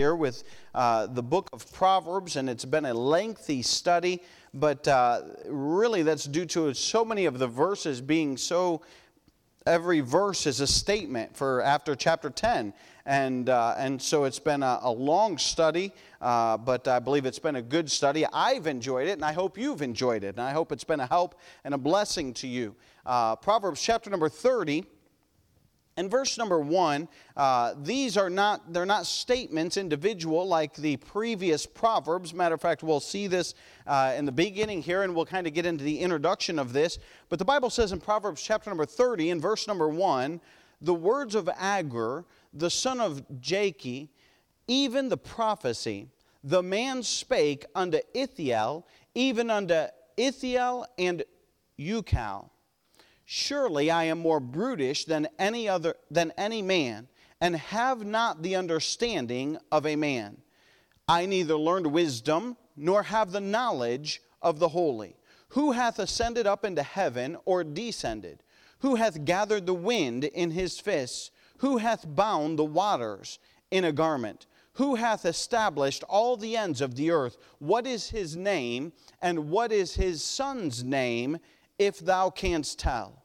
here with uh, the book of Proverbs, and it's been a lengthy study, but uh, really that's due to so many of the verses being so. Every verse is a statement for after chapter 10. And, uh, and so it's been a, a long study, uh, but I believe it's been a good study. I've enjoyed it, and I hope you've enjoyed it. And I hope it's been a help and a blessing to you. Uh, Proverbs chapter number 30 and verse number one, uh, these are not, they're not statements individual like the previous Proverbs. Matter of fact, we'll see this uh, in the beginning here and we'll kind of get into the introduction of this. But the Bible says in Proverbs chapter number 30 in verse number one, the words of Agur, the son of Jakeh, even the prophecy, the man spake unto Ithiel, even unto Ithiel and Ucal Surely I am more brutish than any other than any man, and have not the understanding of a man. I neither learned wisdom nor have the knowledge of the holy. Who hath ascended up into heaven or descended? Who hath gathered the wind in his fists? Who hath bound the waters in a garment? Who hath established all the ends of the earth? What is his name, and what is his son's name, if thou canst tell?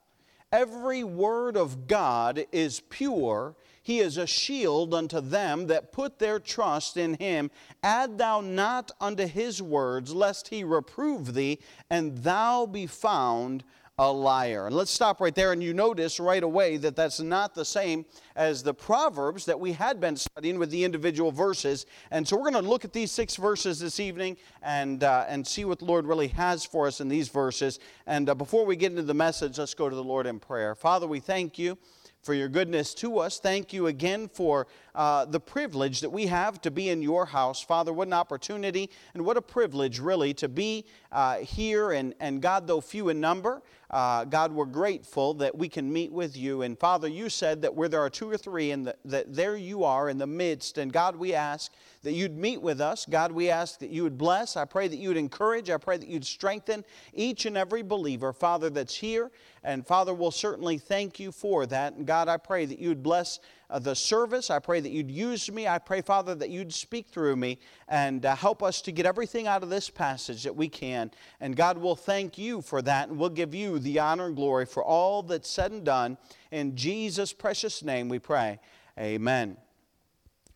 Every word of God is pure. He is a shield unto them that put their trust in him. Add thou not unto his words, lest he reprove thee, and thou be found a liar. And let's stop right there. And you notice right away that that's not the same as the Proverbs that we had been studying with the individual verses. And so we're going to look at these six verses this evening and, uh, and see what the Lord really has for us in these verses. And uh, before we get into the message, let's go to the Lord in prayer. Father, we thank you for your goodness to us. Thank you again for uh, the privilege that we have to be in your house. Father, what an opportunity and what a privilege, really, to be uh, here. And, and God, though few in number, uh, God, we're grateful that we can meet with you. And Father, you said that where there are two or three, and the, that there you are in the midst. And God, we ask that you'd meet with us. God, we ask that you would bless. I pray that you would encourage. I pray that you'd strengthen each and every believer, Father, that's here. And Father, we'll certainly thank you for that. And God, I pray that you'd bless uh, the service. I pray that you'd use me. I pray, Father, that you'd speak through me and uh, help us to get everything out of this passage that we can. And God will thank you for that, and we'll give you the honor and glory for all that's said and done. In Jesus' precious name we pray. Amen.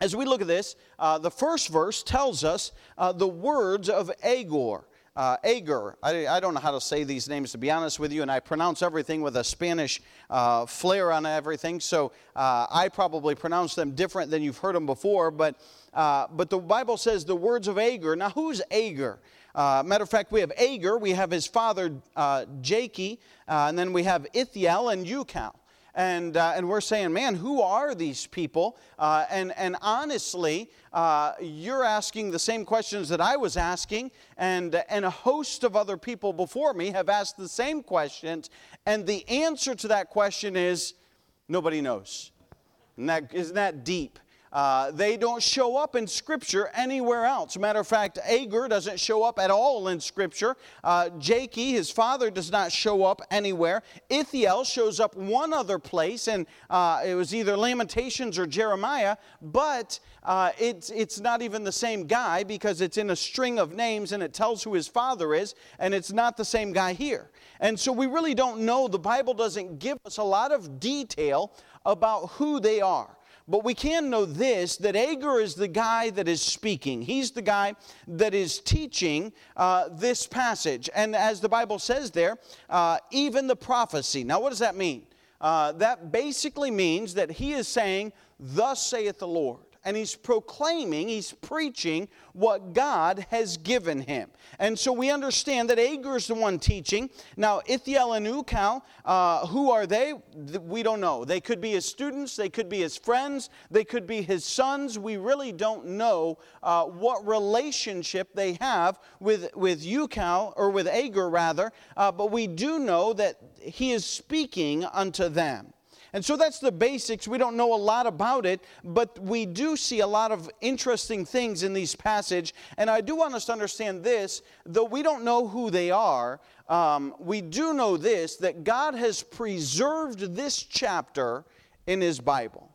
As we look at this, uh, the first verse tells us uh, the words of Agur uh. I, I, don't know how to say these names, to be honest with you, and I pronounce everything with a Spanish uh, flair on everything, so uh, I probably pronounce them different than you've heard them before, but, uh, but the Bible says the words of Agur. Now, who's Agur? Uh, matter of fact, we have Agur, we have his father uh, Jakeh, and then we have Ithiel and Ucal and, uh, and we're saying, man, who are these people? Uh, and, and honestly, uh, you're asking the same questions that I was asking, and, and a host of other people before me have asked the same questions. And the answer to that question is nobody knows. Isn't that, isn't that deep? Uh, they don't show up in Scripture anywhere else. Matter of fact, Agur doesn't show up at all in Scripture. Uh, Jakeh, his father, does not show up anywhere. Ithiel shows up one other place, and uh, it was either Lamentations or Jeremiah, but uh, it's, it's not even the same guy because it's in a string of names and it tells who his father is, and it's not the same guy here. And so we really don't know. The Bible doesn't give us a lot of detail about who they are. But we can know this that Agur is the guy that is speaking. He's the guy that is teaching uh, this passage. And as the Bible says there, uh, even the prophecy. Now, what does that mean? Uh, that basically means that he is saying, Thus saith the Lord and he's proclaiming, he's preaching what God has given him. And so we understand that Agur is the one teaching. Now, Ithiel and Ucal, uh, who are they? We don't know. They could be his students, they could be his friends, they could be his sons. We really don't know uh, what relationship they have with, with Ucal, or with Agur rather, uh, but we do know that he is speaking unto them. And so that's the basics. We don't know a lot about it, but we do see a lot of interesting things in these passage. And I do want us to understand this, though we don't know who they are, um, we do know this that God has preserved this chapter in His Bible.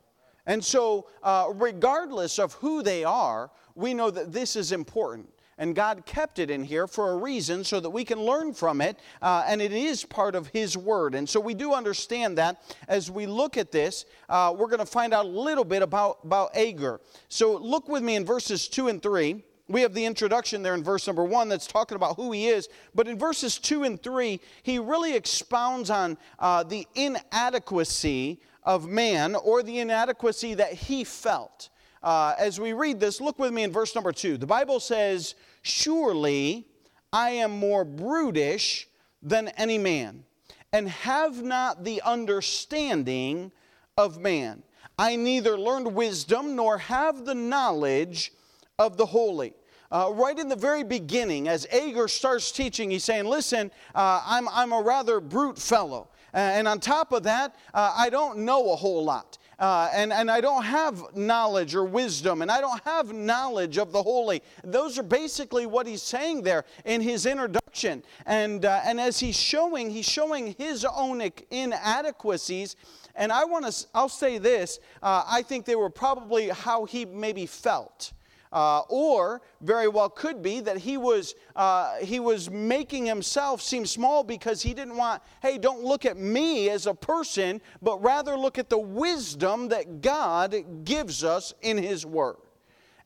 And so, uh, regardless of who they are, we know that this is important. And God kept it in here for a reason so that we can learn from it, uh, and it is part of His Word. And so we do understand that as we look at this, uh, we're going to find out a little bit about, about Agur. So look with me in verses 2 and 3. We have the introduction there in verse number one that's talking about who he is. But in verses two and three, he really expounds on uh, the inadequacy of man or the inadequacy that he felt. Uh, as we read this, look with me in verse number two. The Bible says, Surely I am more brutish than any man, and have not the understanding of man. I neither learned wisdom nor have the knowledge of the holy. Uh, right in the very beginning, as Agur starts teaching, he's saying, Listen, uh, I'm, I'm a rather brute fellow. And on top of that, uh, I don't know a whole lot. Uh, and, and I don't have knowledge or wisdom, and I don't have knowledge of the holy. Those are basically what he's saying there in his introduction. And, uh, and as he's showing, he's showing his own inadequacies. And I want to, I'll say this uh, I think they were probably how he maybe felt. Uh, or very well could be that he was, uh, he was making himself seem small because he didn't want, hey, don't look at me as a person, but rather look at the wisdom that God gives us in His Word.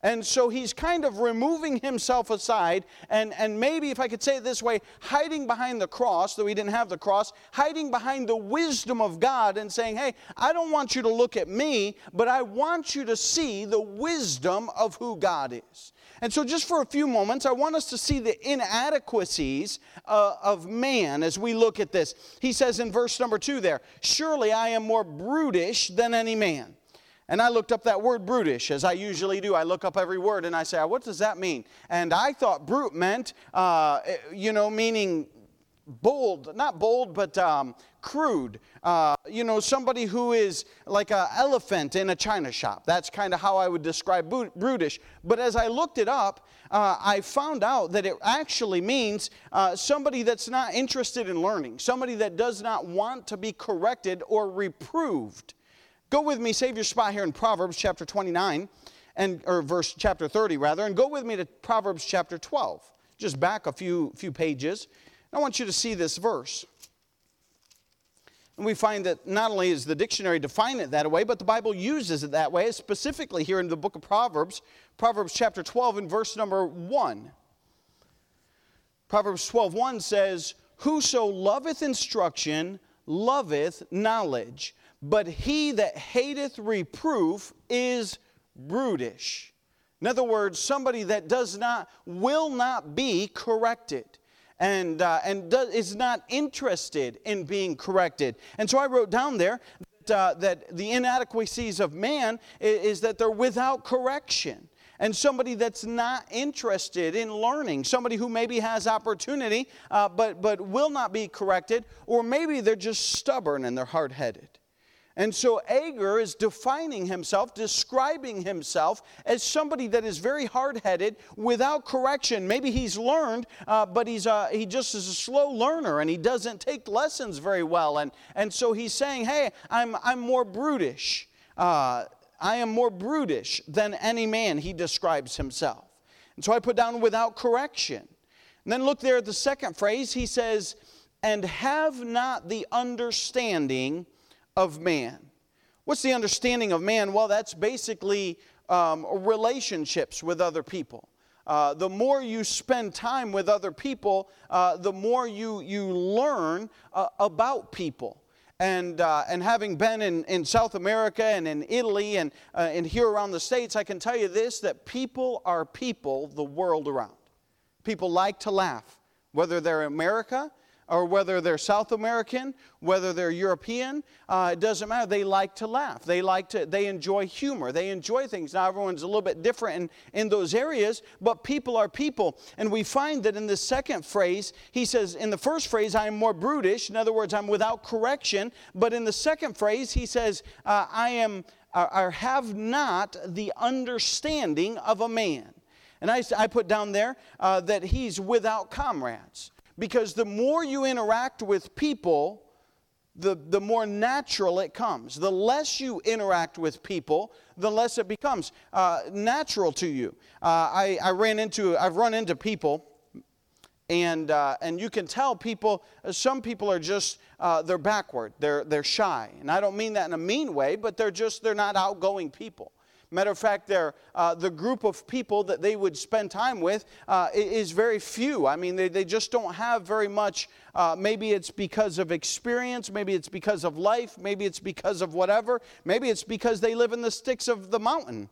And so he's kind of removing himself aside, and, and maybe, if I could say it this way, hiding behind the cross, though he didn't have the cross, hiding behind the wisdom of God and saying, Hey, I don't want you to look at me, but I want you to see the wisdom of who God is. And so, just for a few moments, I want us to see the inadequacies uh, of man as we look at this. He says in verse number two there, Surely I am more brutish than any man. And I looked up that word brutish, as I usually do. I look up every word and I say, what does that mean? And I thought brute meant, uh, you know, meaning bold, not bold, but um, crude. Uh, you know, somebody who is like an elephant in a china shop. That's kind of how I would describe brutish. But as I looked it up, uh, I found out that it actually means uh, somebody that's not interested in learning, somebody that does not want to be corrected or reproved. Go with me, save your spot here in Proverbs chapter 29, and, or verse chapter 30 rather, and go with me to Proverbs chapter 12. Just back a few, few pages. I want you to see this verse. And we find that not only is the dictionary define it that way, but the Bible uses it that way, specifically here in the book of Proverbs, Proverbs chapter 12 and verse number 1. Proverbs 12:1 says, Whoso loveth instruction loveth knowledge, but he that hateth reproof is brutish. In other words, somebody that does not, will not be corrected and, uh, and is not interested in being corrected. And so I wrote down there that, uh, that the inadequacies of man is, is that they're without correction and somebody that's not interested in learning, somebody who maybe has opportunity uh, but, but will not be corrected, or maybe they're just stubborn and they're hard headed. And so Agur is defining himself, describing himself as somebody that is very hard headed, without correction. Maybe he's learned, uh, but he's uh, he just is a slow learner and he doesn't take lessons very well. And, and so he's saying, Hey, I'm, I'm more brutish. Uh, I am more brutish than any man, he describes himself. And so I put down without correction. And then look there at the second phrase. He says, And have not the understanding of man. What's the understanding of man? Well, that's basically um, relationships with other people. Uh, the more you spend time with other people, uh, the more you, you learn uh, about people. And, uh, and having been in, in South America and in Italy and, uh, and here around the States, I can tell you this that people are people the world around. People like to laugh, whether they're America or whether they're South American, whether they're European, uh, it doesn't matter. They like to laugh. They like to, they enjoy humor. They enjoy things. Now, everyone's a little bit different in, in those areas, but people are people. And we find that in the second phrase, he says, in the first phrase, I am more brutish. In other words, I'm without correction. But in the second phrase, he says, uh, I am, uh, or have not the understanding of a man. And I, I put down there uh, that he's without comrades. Because the more you interact with people, the, the more natural it comes. The less you interact with people, the less it becomes uh, natural to you. Uh, I, I ran into, I've run into people, and, uh, and you can tell people, some people are just, uh, they're backward, they're, they're shy. And I don't mean that in a mean way, but they're just, they're not outgoing people. Matter of fact, uh, the group of people that they would spend time with uh, is very few. I mean, they, they just don't have very much. Uh, maybe it's because of experience, maybe it's because of life, maybe it's because of whatever, maybe it's because they live in the sticks of the mountain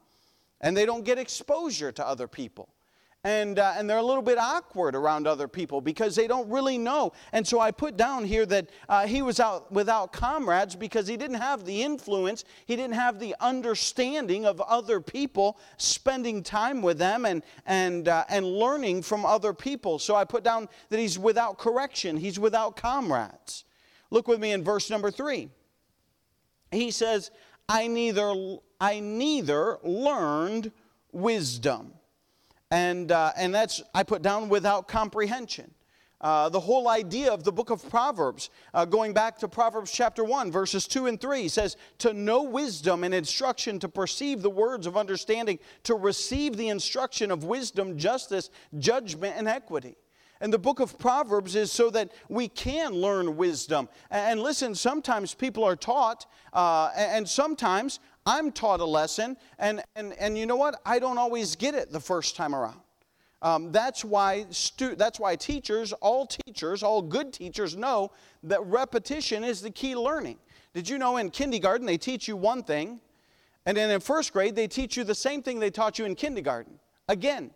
and they don't get exposure to other people and, uh, and they're a little bit awkward around other people because they don't really know. And so I put down here that uh, he was out without comrades because he didn't have the influence, he didn't have the understanding of other people, spending time with them and, and, uh, and learning from other people. So I put down that he's without correction, he's without comrades. Look with me in verse number three. He says, I neither, I neither learned wisdom and, uh, and that's, I put down without comprehension. Uh, the whole idea of the book of Proverbs, uh, going back to Proverbs chapter 1, verses 2 and 3, says, To know wisdom and instruction, to perceive the words of understanding, to receive the instruction of wisdom, justice, judgment, and equity. And the book of Proverbs is so that we can learn wisdom. And listen, sometimes people are taught, uh, and sometimes I'm taught a lesson, and, and, and you know what? I don't always get it the first time around. Um, that's, why stu- that's why teachers, all teachers, all good teachers know that repetition is the key learning. Did you know in kindergarten they teach you one thing, and then in first grade they teach you the same thing they taught you in kindergarten? Again.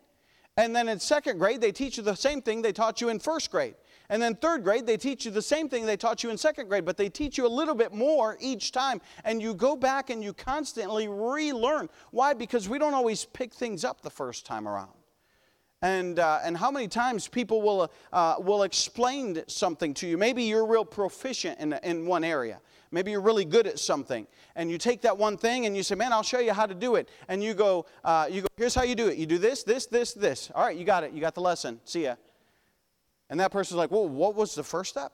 And then in second grade they teach you the same thing they taught you in first grade. And then third grade, they teach you the same thing they taught you in second grade, but they teach you a little bit more each time. And you go back and you constantly relearn. Why? Because we don't always pick things up the first time around. And, uh, and how many times people will, uh, will explain something to you. Maybe you're real proficient in, in one area. Maybe you're really good at something. And you take that one thing and you say, man, I'll show you how to do it. And you go, uh, you go here's how you do it. You do this, this, this, this. All right, you got it. You got the lesson. See ya. And that person's like, well, what was the first step?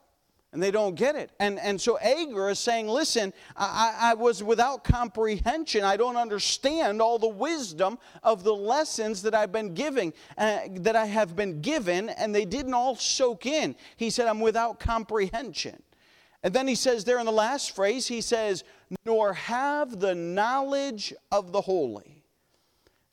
And they don't get it. And, and so Agur is saying, listen, I, I was without comprehension. I don't understand all the wisdom of the lessons that I've been giving, uh, that I have been given, and they didn't all soak in. He said, I'm without comprehension. And then he says there in the last phrase, he says, nor have the knowledge of the holy.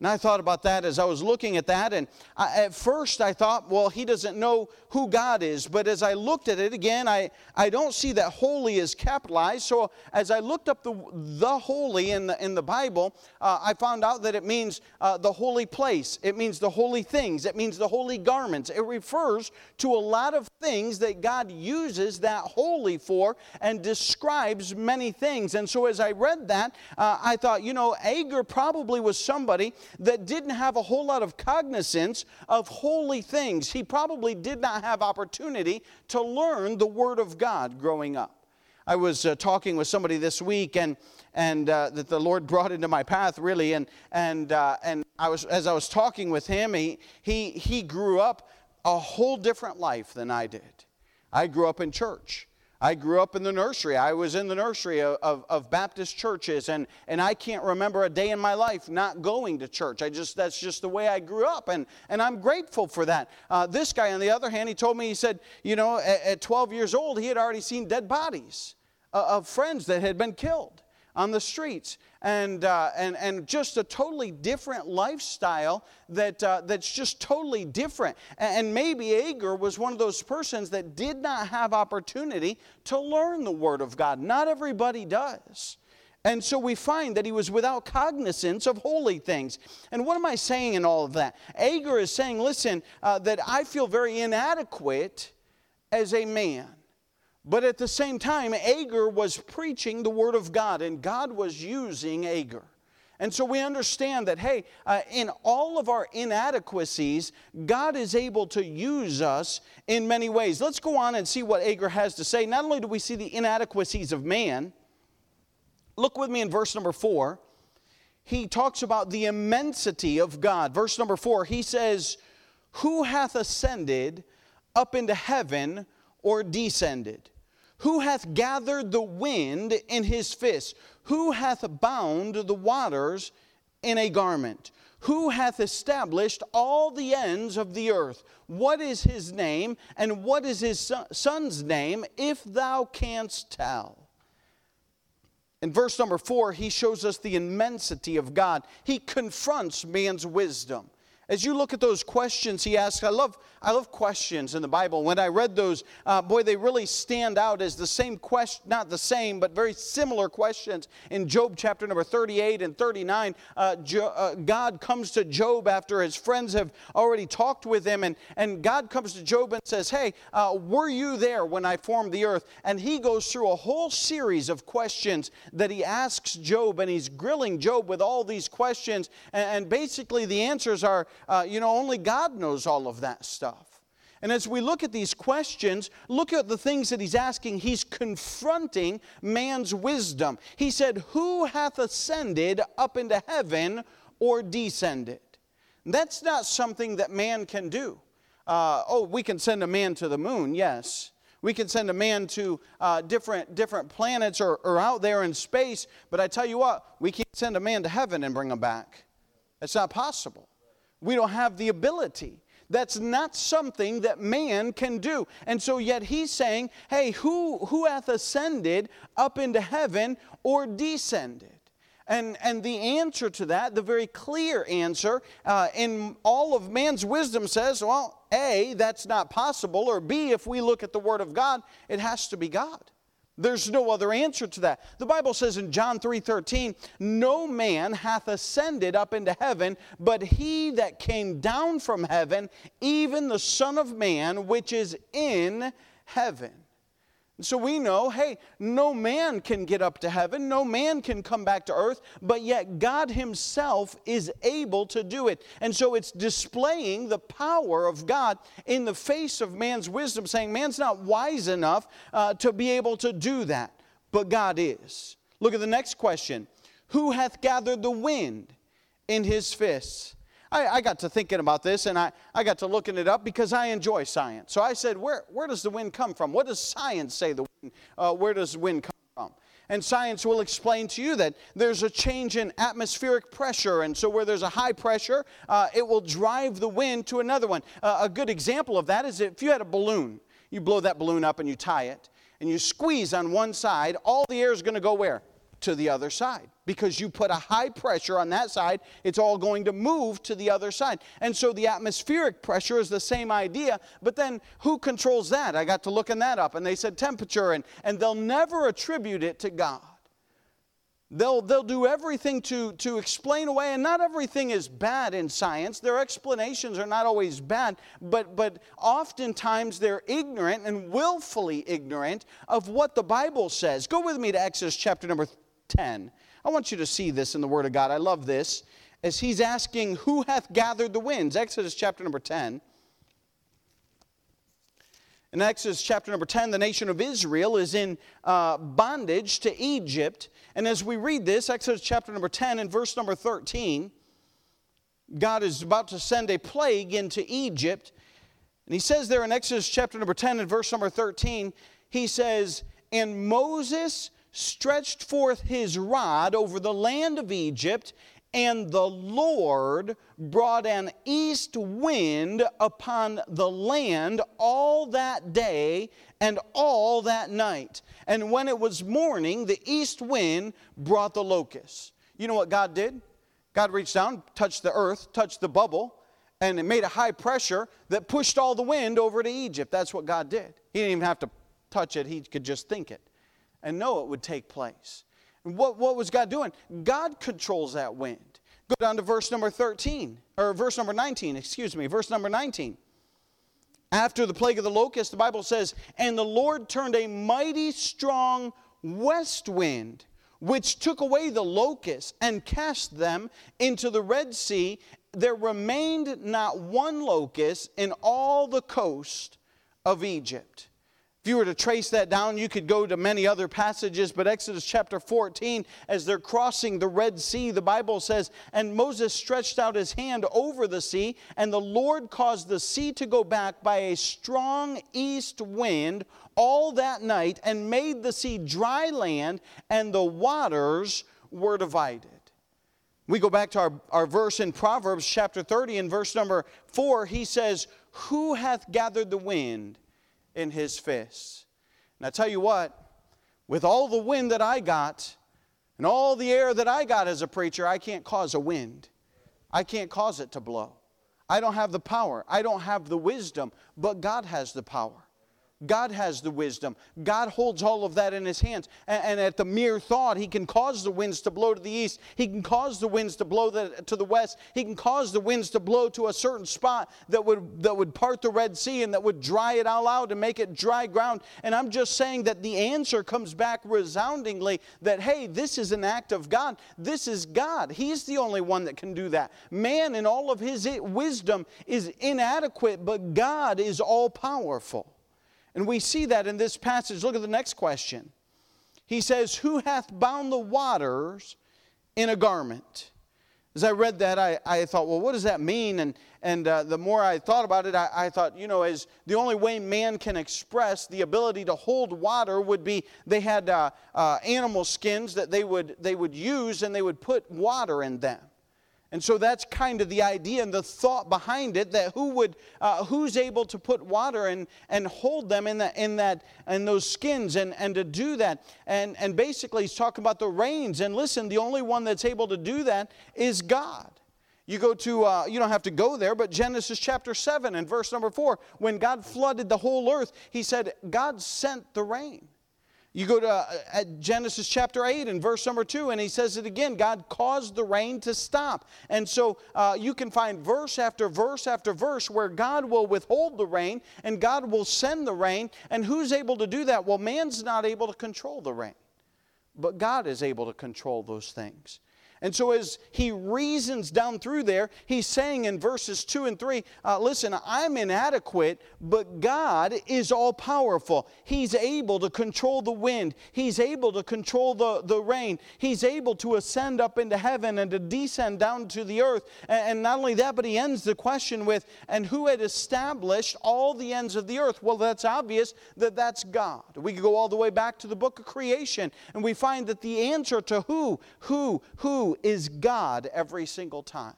And I thought about that as I was looking at that. And I, at first I thought, well, he doesn't know who God is. But as I looked at it again, I, I don't see that holy is capitalized. So as I looked up the, the holy in the, in the Bible, uh, I found out that it means uh, the holy place, it means the holy things, it means the holy garments. It refers to a lot of things that God uses that holy for and describes many things. And so as I read that, uh, I thought, you know, Agur probably was somebody that didn't have a whole lot of cognizance of holy things. He probably did not have opportunity to learn the Word of God growing up. I was uh, talking with somebody this week, and and uh, that the Lord brought into my path, really. And and uh, and I was as I was talking with him, he he he grew up a whole different life than I did. I grew up in church. I grew up in the nursery. I was in the nursery of, of, of, Baptist churches, and, and I can't remember a day in my life not going to church. I just that's just the way I grew up, and, and I'm grateful for that. Uh, this guy, on the other hand, he told me, he said, you know, at, at 12 years old, he had already seen dead bodies uh, of friends that had been killed on the streets and, uh, and, and just a totally different lifestyle that, uh, that's just totally different. And maybe Agur was one of those persons that did not have opportunity to learn the Word of God. Not everybody does. And so we find that he was without cognizance of holy things. And what am I saying in all of that? Agur is saying, listen, uh, that I feel very inadequate as a man. But at the same time, Agur was preaching the Word of God, and God was using Agur. And so we understand that, hey, uh, in all of our inadequacies, God is able to use us in many ways. Let's go on and see what Agur has to say. Not only do we see the inadequacies of man, look with me in verse number four. He talks about the immensity of God. Verse number four, he says, Who hath ascended up into heaven or descended? Who hath gathered the wind in his fist? Who hath bound the waters in a garment? Who hath established all the ends of the earth? What is his name, and what is his son's name, if thou canst tell? In verse number four, he shows us the immensity of God. He confronts man's wisdom. As you look at those questions he asks, I love, I love questions in the Bible. When I read those, uh, boy, they really stand out as the same question, not the same, but very similar questions. In Job chapter number 38 and 39, uh, jo- uh, God comes to Job after his friends have already talked with him, and, and God comes to Job and says, Hey, uh, were you there when I formed the earth? And he goes through a whole series of questions that he asks Job, and he's grilling Job with all these questions. And, and basically, the answers are, uh, you know, only God knows all of that stuff. And as we look at these questions, look at the things that he's asking. He's confronting man's wisdom. He said, Who hath ascended up into heaven or descended? That's not something that man can do. Uh, oh, we can send a man to the moon, yes. We can send a man to uh, different, different planets or, or out there in space, but I tell you what, we can't send a man to heaven and bring him back. It's not possible. We don't have the ability. That's not something that man can do. And so yet he's saying, hey, who, who hath ascended up into heaven or descended? And, and the answer to that, the very clear answer uh, in all of man's wisdom says, well, A, that's not possible, or B, if we look at the Word of God, it has to be God. There's no other answer to that. The Bible says in John 3:13, "No man hath ascended up into heaven, but he that came down from heaven, even the Son of man which is in heaven." So we know, hey, no man can get up to heaven, no man can come back to earth, but yet God Himself is able to do it. And so it's displaying the power of God in the face of man's wisdom, saying man's not wise enough uh, to be able to do that, but God is. Look at the next question Who hath gathered the wind in His fists? I, I, got to thinking about this and I, I got to looking it up because I enjoy science. So I said, where, where does the wind come from? What does science say the wind, uh, where does wind come from? And science will explain to you that there's a change in atmospheric pressure. And so, where there's a high pressure, uh, it will drive the wind to another one. Uh, a good example of that is if you had a balloon, you blow that balloon up and you tie it, and you squeeze on one side, all the air is going to go where? To the other side because you put a high pressure on that side, it's all going to move to the other side. And so the atmospheric pressure is the same idea, but then who controls that? I got to looking that up, and they said temperature, and, and they'll never attribute it to God. They'll, they'll do everything to, to explain away, and not everything is bad in science. Their explanations are not always bad, but, but oftentimes they're ignorant and willfully ignorant of what the Bible says. Go with me to Exodus chapter number 10. I want you to see this in the Word of God. I love this. As he's asking, Who hath gathered the winds? Exodus chapter number 10. In Exodus chapter number 10, the nation of Israel is in uh, bondage to Egypt. And as we read this, Exodus chapter number 10 and verse number 13, God is about to send a plague into Egypt. And he says there in Exodus chapter number 10 and verse number 13, he says, And Moses stretched forth his rod over the land of Egypt, and the Lord brought an east wind upon the land all that day and all that night. And when it was morning, the east wind brought the locusts. You know what God did? God reached down, touched the earth, touched the bubble, and it made a high pressure that pushed all the wind over to Egypt. That's what God did. He didn't even have to touch it, He could just think it and know it would take place. And what, what was God doing? God controls that wind. Go down to verse number 13, or verse number 19, excuse me, verse number 19. After the plague of the locust, the Bible says, And the Lord turned a mighty strong west wind, which took away the locusts and cast them into the Red Sea. There remained not one locust in all the coast of Egypt. If you were to trace that down, you could go to many other passages, but Exodus chapter 14, as they're crossing the Red Sea, the Bible says, And Moses stretched out his hand over the sea, and the Lord caused the sea to go back by a strong east wind all that night, and made the sea dry land, and the waters were divided. We go back to our, our verse in Proverbs chapter 30, in verse number 4, he says, Who hath gathered the wind in his fists? And I tell you what, with all the wind that I got, and all the air that I got as a preacher, I can't cause a wind. I can't cause it to blow. I don't have the power. I don't have the wisdom, but God has the power. God has the wisdom. God holds all of that in His hands. And, and, at the mere thought, He can cause the winds to blow to the east. He can cause the winds to blow the, to the west. He can cause the winds to blow to a certain spot that would, that would part the Red Sea and that would dry it all out and make it dry ground. And I'm just saying that the answer comes back resoundingly that, hey, this is an act of God. This is God. He's the only one that can do that. Man, in all of his wisdom, is inadequate, but God is all powerful. And we see that in this passage. Look at the next question. He says, Who hath bound the waters in a garment? As I read that, I, I thought, well, what does that mean? And, and uh, the more I thought about it, I, I thought, you know, as the only way man can express the ability to hold water would be they had uh, uh, animal skins that they would, they would use and they would put water in them. And so that's kind of the idea and the thought behind it that who would, uh, who's able to put water and, and hold them in, that, in, that, in those skins and, and to do that. And, and basically, he's talking about the rains. And listen, the only one that's able to do that is God. You go to, uh, you don't have to go there, but Genesis chapter 7 and verse number 4, when God flooded the whole earth, he said, God sent the rain. You go to uh, Genesis chapter 8 and verse number 2, and he says it again God caused the rain to stop. And so uh, you can find verse after verse after verse where God will withhold the rain and God will send the rain. And who's able to do that? Well, man's not able to control the rain, but God is able to control those things. And so, as he reasons down through there, he's saying in verses 2 and 3 uh, listen, I'm inadequate, but God is all powerful. He's able to control the wind, He's able to control the, the rain, He's able to ascend up into heaven and to descend down to the earth. And, and not only that, but he ends the question with, and who had established all the ends of the earth? Well, that's obvious that that's God. We could go all the way back to the book of creation, and we find that the answer to who, who, who, is God every single time.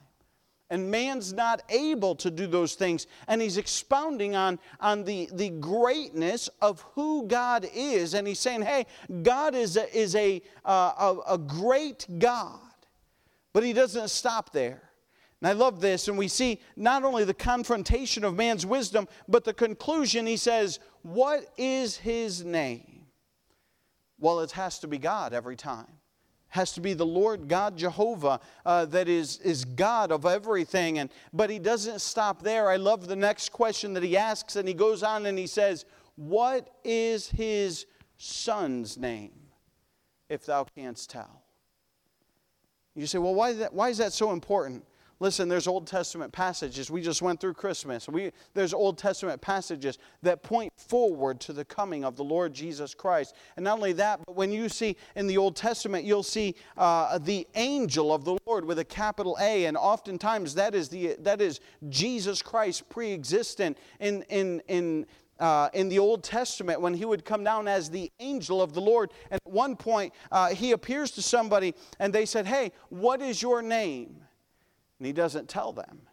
And man's not able to do those things. And he's expounding on, on the, the greatness of who God is. And he's saying, hey, God is a, is a, uh, a, a great God. But he doesn't stop there. And I love this. And we see not only the confrontation of man's wisdom, but the conclusion. He says, What is his name? Well, it has to be God every time has to be the Lord God Jehovah uh, that is, is God of everything. And, but he doesn't stop there. I love the next question that he asks, and he goes on and he says, What is his son's name, if thou canst tell? You say, Well, why that, why is that so important? Listen, there's Old Testament passages. We just went through Christmas. We, there's Old Testament passages that point forward to the coming of the Lord Jesus Christ. And not only that, but when you see in the Old Testament, you'll see uh, the angel of the Lord with a capital A, and oftentimes that is, the, that is Jesus Christ pre existent in, in, in uh, in the Old Testament when he would come down as the angel of the Lord. And at one point, uh, he appears to somebody and they said, Hey, what is your name? And he doesn't tell them.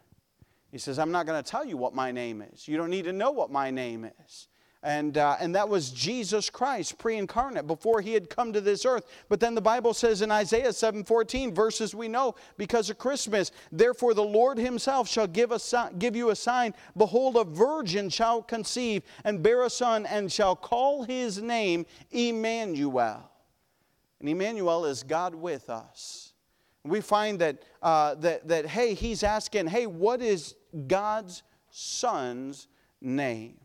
He says, I'm not going to tell you what my name is. You don't need to know what my name is. And, uh, and that was Jesus Christ, pre-incarnate, before he had come to this earth. But then the Bible says in Isaiah 7:14, verses we know because of Christmas, therefore the Lord himself shall give, a, give you a sign. Behold, a virgin shall conceive and bear a son and shall call his name Emmanuel. And Emmanuel is God with us. We find that, uh, that, that, hey, he's asking, hey, what is God's son's name?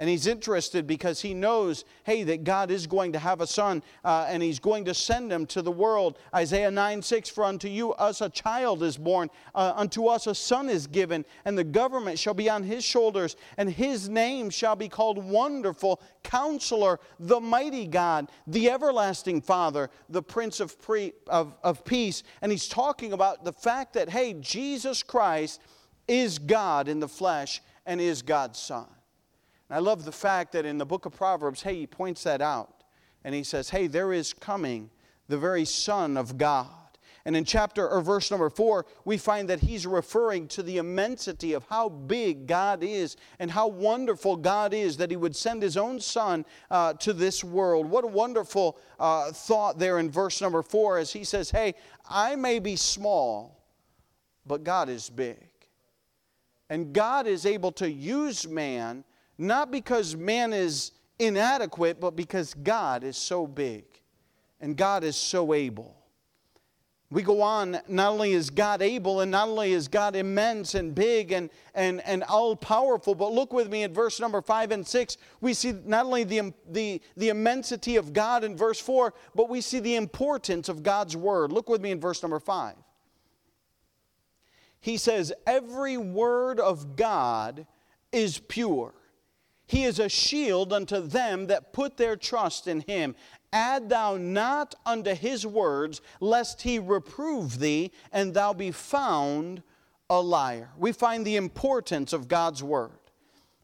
And he's interested because he knows, hey, that God is going to have a son uh, and he's going to send him to the world. Isaiah 9 6 For unto you us a child is born, uh, unto us a son is given, and the government shall be on his shoulders, and his name shall be called Wonderful, Counselor, the Mighty God, the Everlasting Father, the Prince of, pre- of, of Peace. And he's talking about the fact that, hey, Jesus Christ is God in the flesh and is God's Son. And I love the fact that in the book of Proverbs, hey, he points that out. And he says, hey, there is coming the very Son of God. And in chapter or verse number four, we find that he's referring to the immensity of how big God is and how wonderful God is that he would send his own son uh, to this world. What a wonderful uh, thought there in verse number four as he says, Hey, I may be small, but God is big. And God is able to use man not because man is inadequate, but because God is so big and God is so able. We go on, not only is God able and not only is God immense and big and, and, and all powerful, but look with me at verse number five and six. We see not only the, the, the immensity of God in verse four, but we see the importance of God's word. Look with me in verse number five. He says, Every word of God is pure. He is a shield unto them that put their trust in him. Add thou not unto his words, lest he reprove thee, and thou be found a liar. We find the importance of God's word.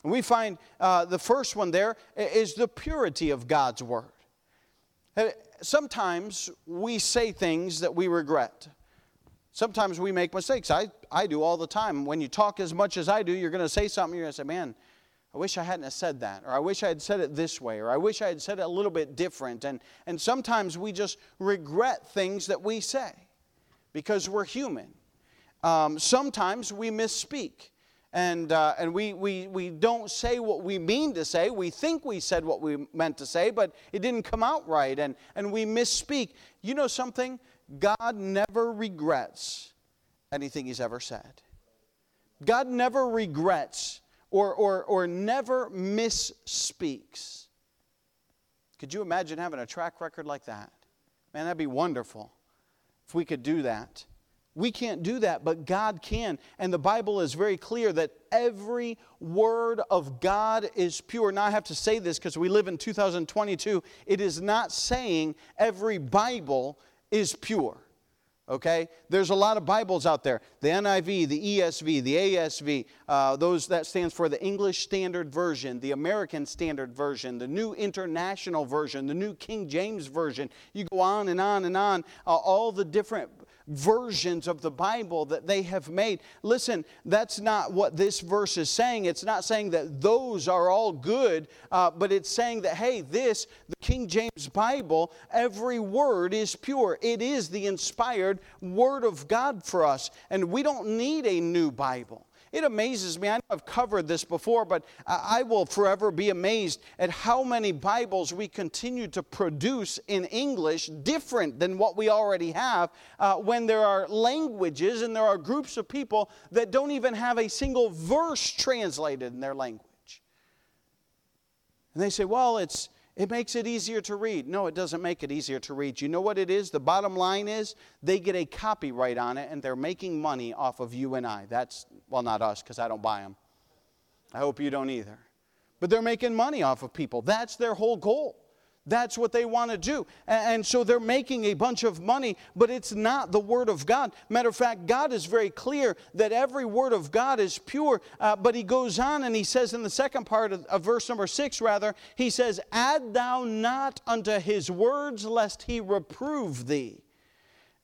We find uh, the first one there is the purity of God's word. Uh, sometimes we say things that we regret. Sometimes we make mistakes. I, I do all the time. When you talk as much as I do, you're going to say something, you're going to say, man, I wish I hadn't said that, or I wish I had said it this way, or I wish I had said it a little bit different. And, and sometimes we just regret things that we say because we're human. Um, sometimes we misspeak and, uh, and we, we, we don't say what we mean to say. We think we said what we meant to say, but it didn't come out right, and, and we misspeak. You know something? God never regrets anything He's ever said. God never regrets or, or, or never misspeaks. Could you imagine having a track record like that? Man, that'd be wonderful if we could do that. We can't do that, but God can. And the Bible is very clear that every word of God is pure. Now, I have to say this because we live in 2022. It is not saying every Bible is pure. Okay? There's a lot of Bibles out there. The NIV, the ESV, the ASV, uh, those that stands for the English Standard Version, the American Standard Version, the New International Version, the New King James Version. You go on and on and on. Uh, all the different versions of the Bible that they have made. Listen, that's not what this verse is saying. It's not saying that those are all good, uh, but it's saying that, hey, this, the King James Bible, every word is pure. It is the inspired Word of God for us, and we don't need a new Bible. It amazes me. I know I've covered this before, but I will forever be amazed at how many Bibles we continue to produce in English different than what we already have uh, when there are languages and there are groups of people that don't even have a single verse translated in their language. And they say, well, it's it makes it easier to read. No, it doesn't make it easier to read. You know what it is? The bottom line is they get a copyright on it and they're making money off of you and I. That's, well, not us because I don't buy them. I hope you don't either. But they're making money off of people. That's their whole goal. That's what they want to do. And so they're making a bunch of money, but it's not the Word of God. Matter of fact, God is very clear that every Word of God is pure. Uh, but He goes on and He says in the second part of, of verse number six, rather, He says, Add thou not unto His words, lest He reprove thee.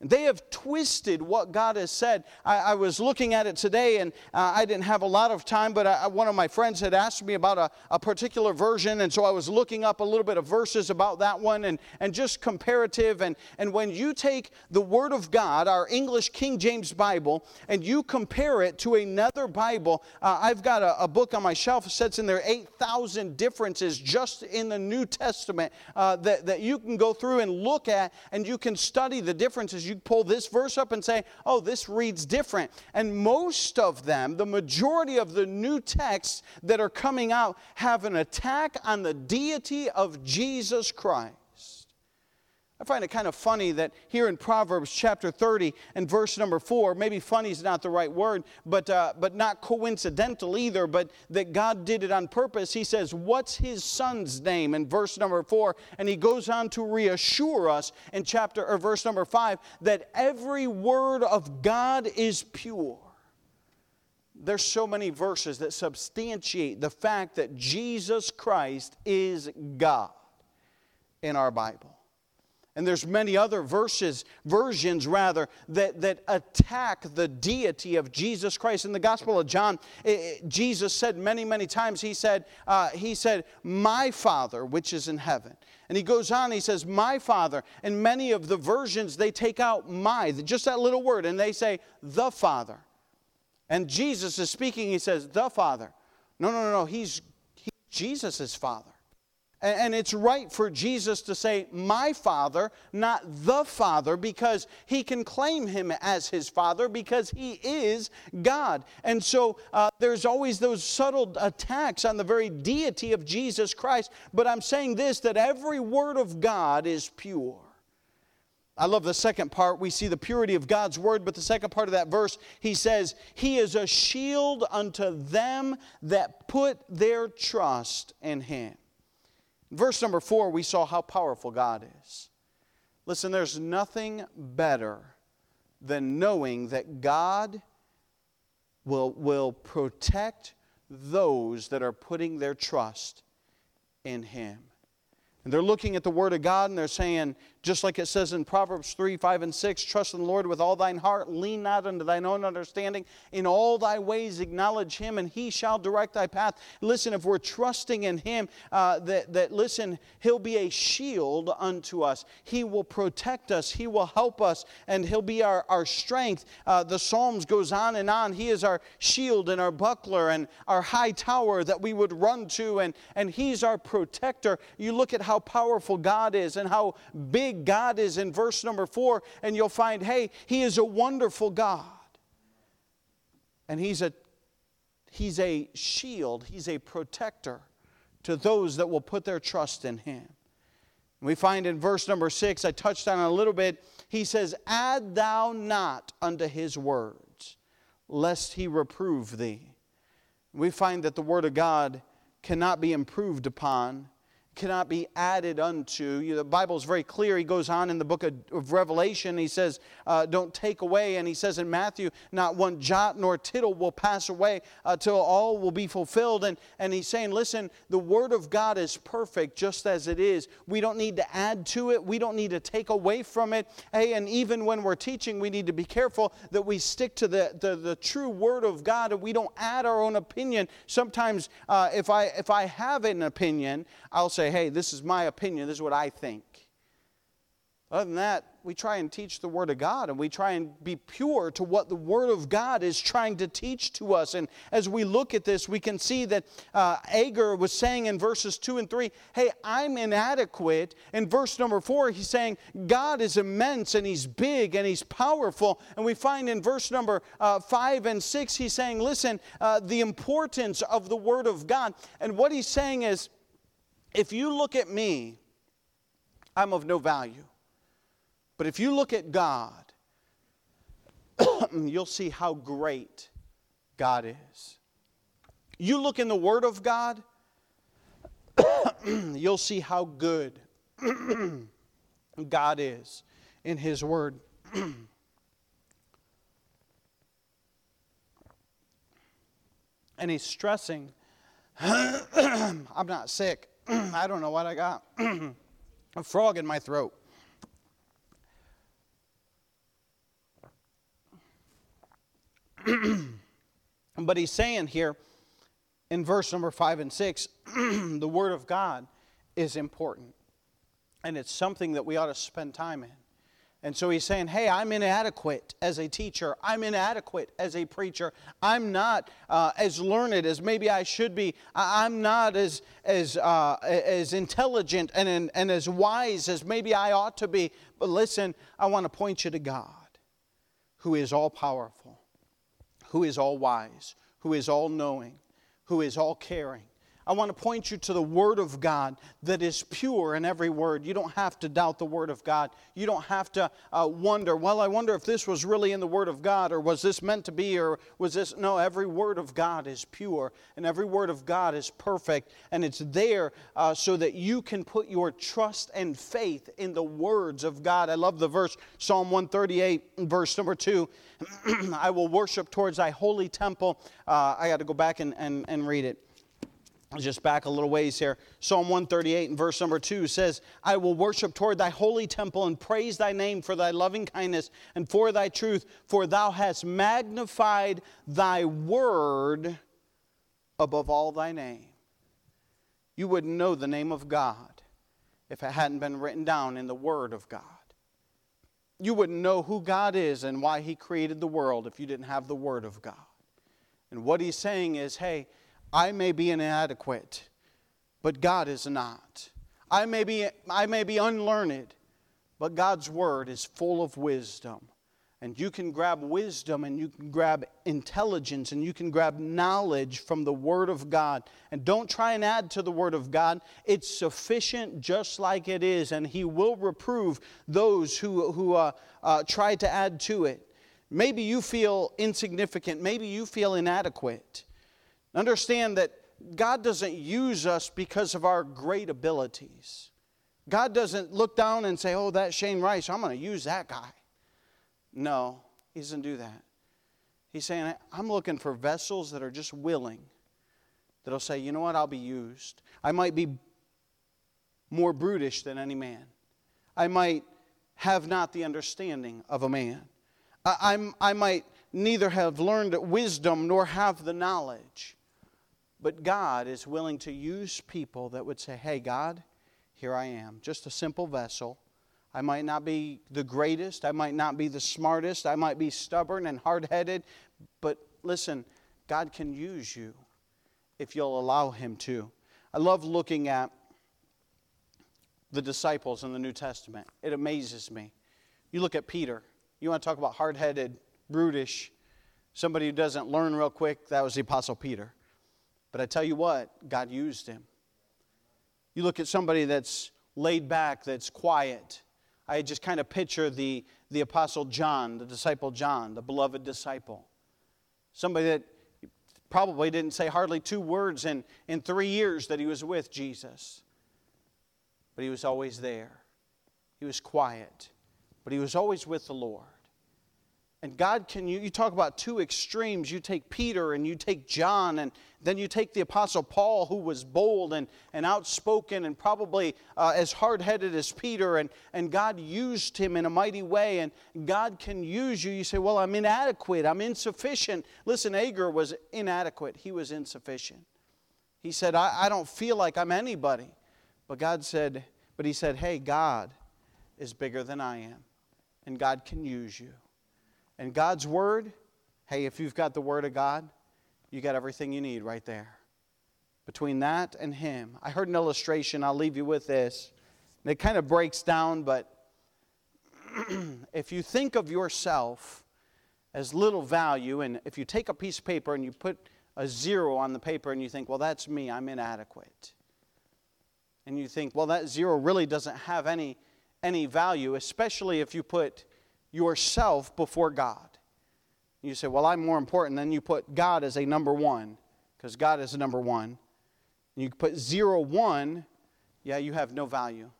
They have twisted what God has said. I, I was looking at it today, and uh, I didn't have a lot of time, but I, one of my friends had asked me about a, a, particular version, and so I was looking up a little bit of verses about that one and, and just comparative. And, and when you take the Word of God, our English King James Bible, and you compare it to another Bible, uh, I've got a, a, book on my shelf that sets in there 8,000 differences just in the New Testament uh, that, that you can go through and look at, and you can study the differences you pull this verse up and say, oh, this reads different. And most of them, the majority of the new texts that are coming out, have an attack on the deity of Jesus Christ. I find it kind of funny that here in Proverbs chapter 30 and verse number 4, maybe funny is not the right word, but, uh, but not coincidental either, but that God did it on purpose. He says, What's his son's name? in verse number 4. And he goes on to reassure us in chapter or verse number 5 that every word of God is pure. There's so many verses that substantiate the fact that Jesus Christ is God in our Bible. And there's many other verses, versions rather, that, that attack the deity of Jesus Christ. In the Gospel of John, it, it, Jesus said many, many times, he said, uh, he said, my Father, which is in heaven. And he goes on, he says, my Father. And many of the versions, they take out my, just that little word, and they say, the Father. And Jesus is speaking, he says, the Father. No, no, no, no, he's, he's Jesus' Father. And it's right for Jesus to say, my Father, not the Father, because he can claim him as his Father because he is God. And so uh, there's always those subtle attacks on the very deity of Jesus Christ. But I'm saying this that every word of God is pure. I love the second part. We see the purity of God's word, but the second part of that verse, he says, He is a shield unto them that put their trust in him. Verse number four, we saw how powerful God is. Listen, there's nothing better than knowing that God will, will protect those that are putting their trust in Him. And they're looking at the Word of God and they're saying, just like it says in Proverbs 3 5 and 6, trust in the Lord with all thine heart, lean not unto thine own understanding. In all thy ways acknowledge him, and he shall direct thy path. Listen, if we're trusting in him, uh, that, that, listen, he'll be a shield unto us. He will protect us, he will help us, and he'll be our, our strength. Uh, the Psalms goes on and on. He is our shield and our buckler and our high tower that we would run to, and, and he's our protector. You look at how powerful God is and how big big God is in verse number four, and you'll find, hey, He is a wonderful God. And He's a, he's a shield, He's a protector to those that will put their trust in Him. We find in verse number six, I touched on a little bit, he says, Add thou not unto his words, lest he reprove thee. We find that the word of God cannot be improved upon cannot be added unto. You, The Bible is very clear. He goes on in the book of, of Revelation. He says, uh, Don't take away. And he says in Matthew, Not one jot nor tittle will pass away until uh, all will be fulfilled. And, and he's saying, Listen, the Word of God is perfect just as it is. We don't need to add to it, we don't need to take away from it. Hey, and even when we're teaching, we need to be careful that we stick to the, the, the true Word of God and we don't add our own opinion. Sometimes, uh, if, I, if I have an opinion, I'll say, hey, this is my opinion, this is what I think. Other than that, we try and teach the Word of God and we try and be pure to what the Word of God is trying to teach to us. And as we look at this, we can see that uh, Agur was saying in verses 2 and 3, hey, I'm inadequate. In verse number 4, he's saying, God is immense and He's big and He's powerful. And we find in verse number uh, 5 and 6, he's saying, listen, uh, the importance of the Word of God. And what he's saying is, if you look at me, I'm of no value. But if you look at God, you'll see how great God is. You look in the Word of God, you'll see how good God is in His Word. and He's stressing, I'm not sick. I don't know what I got. a frog in my throat. but he's saying here in verse number 5 and 6 the Word of God is important. And it's something that we ought to spend time in. And so he's saying, Hey, I'm inadequate as a teacher. I'm inadequate as a preacher. I'm not uh, as learned as maybe I should be. I'm not as, as, uh, as intelligent and, and as wise as maybe I ought to be. But listen, I want to point you to God, who is all powerful, who is all wise, who is all knowing, who is all caring I want to point you to the Word of God that is pure in every word. You don't have to doubt the Word of God. You don't have to uh, wonder, well, I wonder if this was really in the Word of God, or was this meant to be, or was this. No, every Word of God is pure, and every Word of God is perfect, and it's there uh, so that you can put your trust and faith in the words of God. I love the verse, Psalm 138, verse number 2. I will worship towards thy holy temple. Uh, I got to go back and, and, and read it just back a little ways here. Psalm 138 and verse number 2 says, I will worship toward thy holy temple and praise thy name for thy loving kindness and for thy truth, for thou hast magnified thy word above all thy name. You wouldn't know the name of God if it hadn't been written down in the word of God. You wouldn't know who God is and why he created the world if you didn't have the word of God. And what he's saying is, hey, I may be inadequate, but God is not. I may be, I may be unlearned, but God's word is full of wisdom. And you can grab wisdom and you can grab intelligence and you can grab knowledge from the Word of God. And don't try and add to the Word of God. It's sufficient just like it is. And He will reprove those who, who uh, uh, try to add to it. Maybe you feel insignificant. Maybe you feel inadequate. Understand that God doesn't use us because of our great abilities. God doesn't look down and say, oh, that Shane Rice, I'm going to use that guy. No, He doesn't do that. He's saying, I'm looking for vessels that are just willing, that'll say, you know what, I'll be used. I might be more brutish than any man. I might have not the understanding of a man. I, I'm, I might neither have learned wisdom nor have the knowledge. But God is willing to use people that would say, Hey, God, here I am, just a simple vessel. I might not be the greatest, I might not be the smartest, I might be stubborn and hard headed, but listen, God can use you if you'll allow Him to. I love looking at the disciples in the New Testament, it amazes me. You look at Peter, you want to talk about hard headed, brutish, somebody who doesn't learn real quick, that was the Apostle Peter. But I tell you what, God used him. You look at somebody that's laid back, that's quiet. I just kind of picture the, the Apostle John, the disciple John, the beloved disciple. Somebody that probably didn't say hardly two words in, in three years that he was with Jesus. But he was always there. He was quiet, but he was always with the Lord. And God can, you, you talk about two extremes. You take Peter and you take John, and then you take the Apostle Paul, who was bold and, and outspoken and probably uh, as hard headed as Peter, and, and God used him in a mighty way. And God can use you. You say, Well, I'm inadequate, I'm insufficient. Listen, Agur was inadequate, he was insufficient. He said, I, I don't feel like I'm anybody. But God said, But he said, Hey, God is bigger than I am, and God can use you. And God's Word, hey, if you've got the Word of God, you got everything you need right there. Between that and Him. I heard an illustration, I'll leave you with this. And it kind of breaks down, but if you think of yourself as little value, and if you take a piece of paper and you put a zero on the paper and you think, well, that's me, I'm inadequate. And you think, well, that zero really doesn't have any, any value, especially if you put yourself before God. You say, Well, I'm more important. Then you put God as a number one, because God is a number one. And you put zero, one, yeah, you have no value.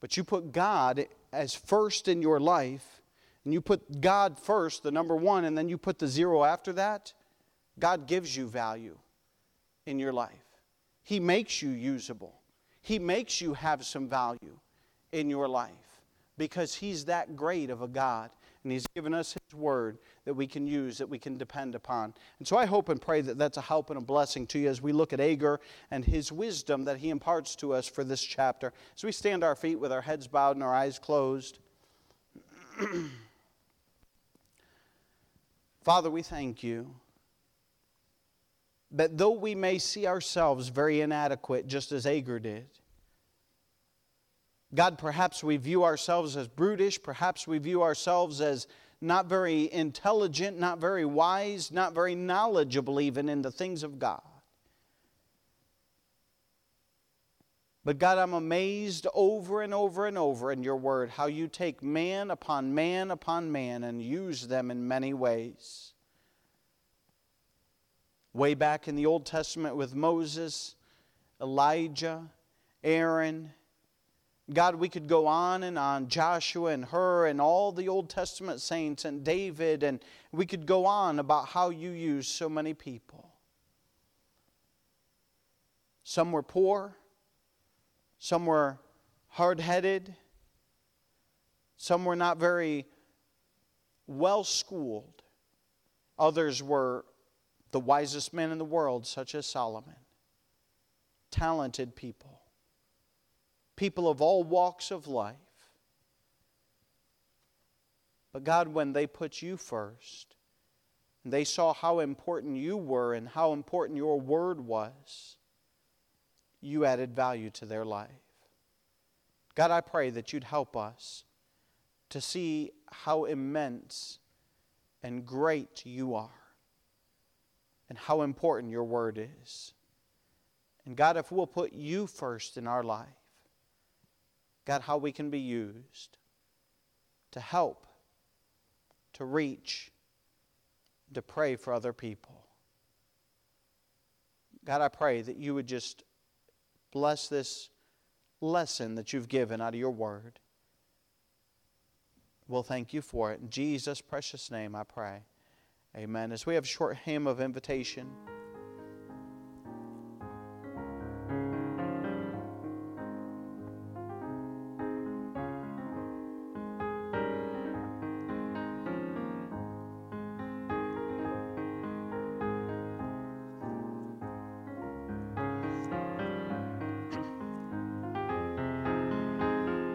But you put God as first in your life, and you put God first, the number one, and then you put the zero after that, God gives you value in your life. He makes you usable, He makes you have some value in your life because He's that great of a God. And He's given us His Word that we can use, that we can depend upon. And so I hope and pray that that's a help and a blessing to you as we look at Agur and his wisdom that he imparts to us for this chapter. As we stand our feet with our heads bowed and our eyes closed, Father, we thank you that though we may see ourselves very inadequate, just as Agur did, God, perhaps we view ourselves as brutish, perhaps we view ourselves as not very intelligent, not very wise, not very knowledgeable even in the things of God. But God, I'm amazed over and over and over in your word how you take man upon man upon man and use them in many ways. Way back in the Old Testament with Moses, Elijah, Aaron, God, we could go on and on, Joshua and Hur and all the Old Testament saints and David, and we could go on about how you used so many people. Some were poor, some were hard headed, some were not very well schooled, others were the wisest men in the world, such as Solomon. Talented people people of all walks of life. But God, when they put you first, and they saw how important you were and how important your word was, you added value to their life. God, I pray that you'd help us to see how immense and great you are and how important your word is. And God, if we'll put you first in our life, God, how we can be used to help, to reach, to pray for other people. God, I pray that you would just bless this lesson that you've given out of your word. We'll thank you for it. In Jesus' precious name, I pray. Amen. As we have a short hymn of invitation.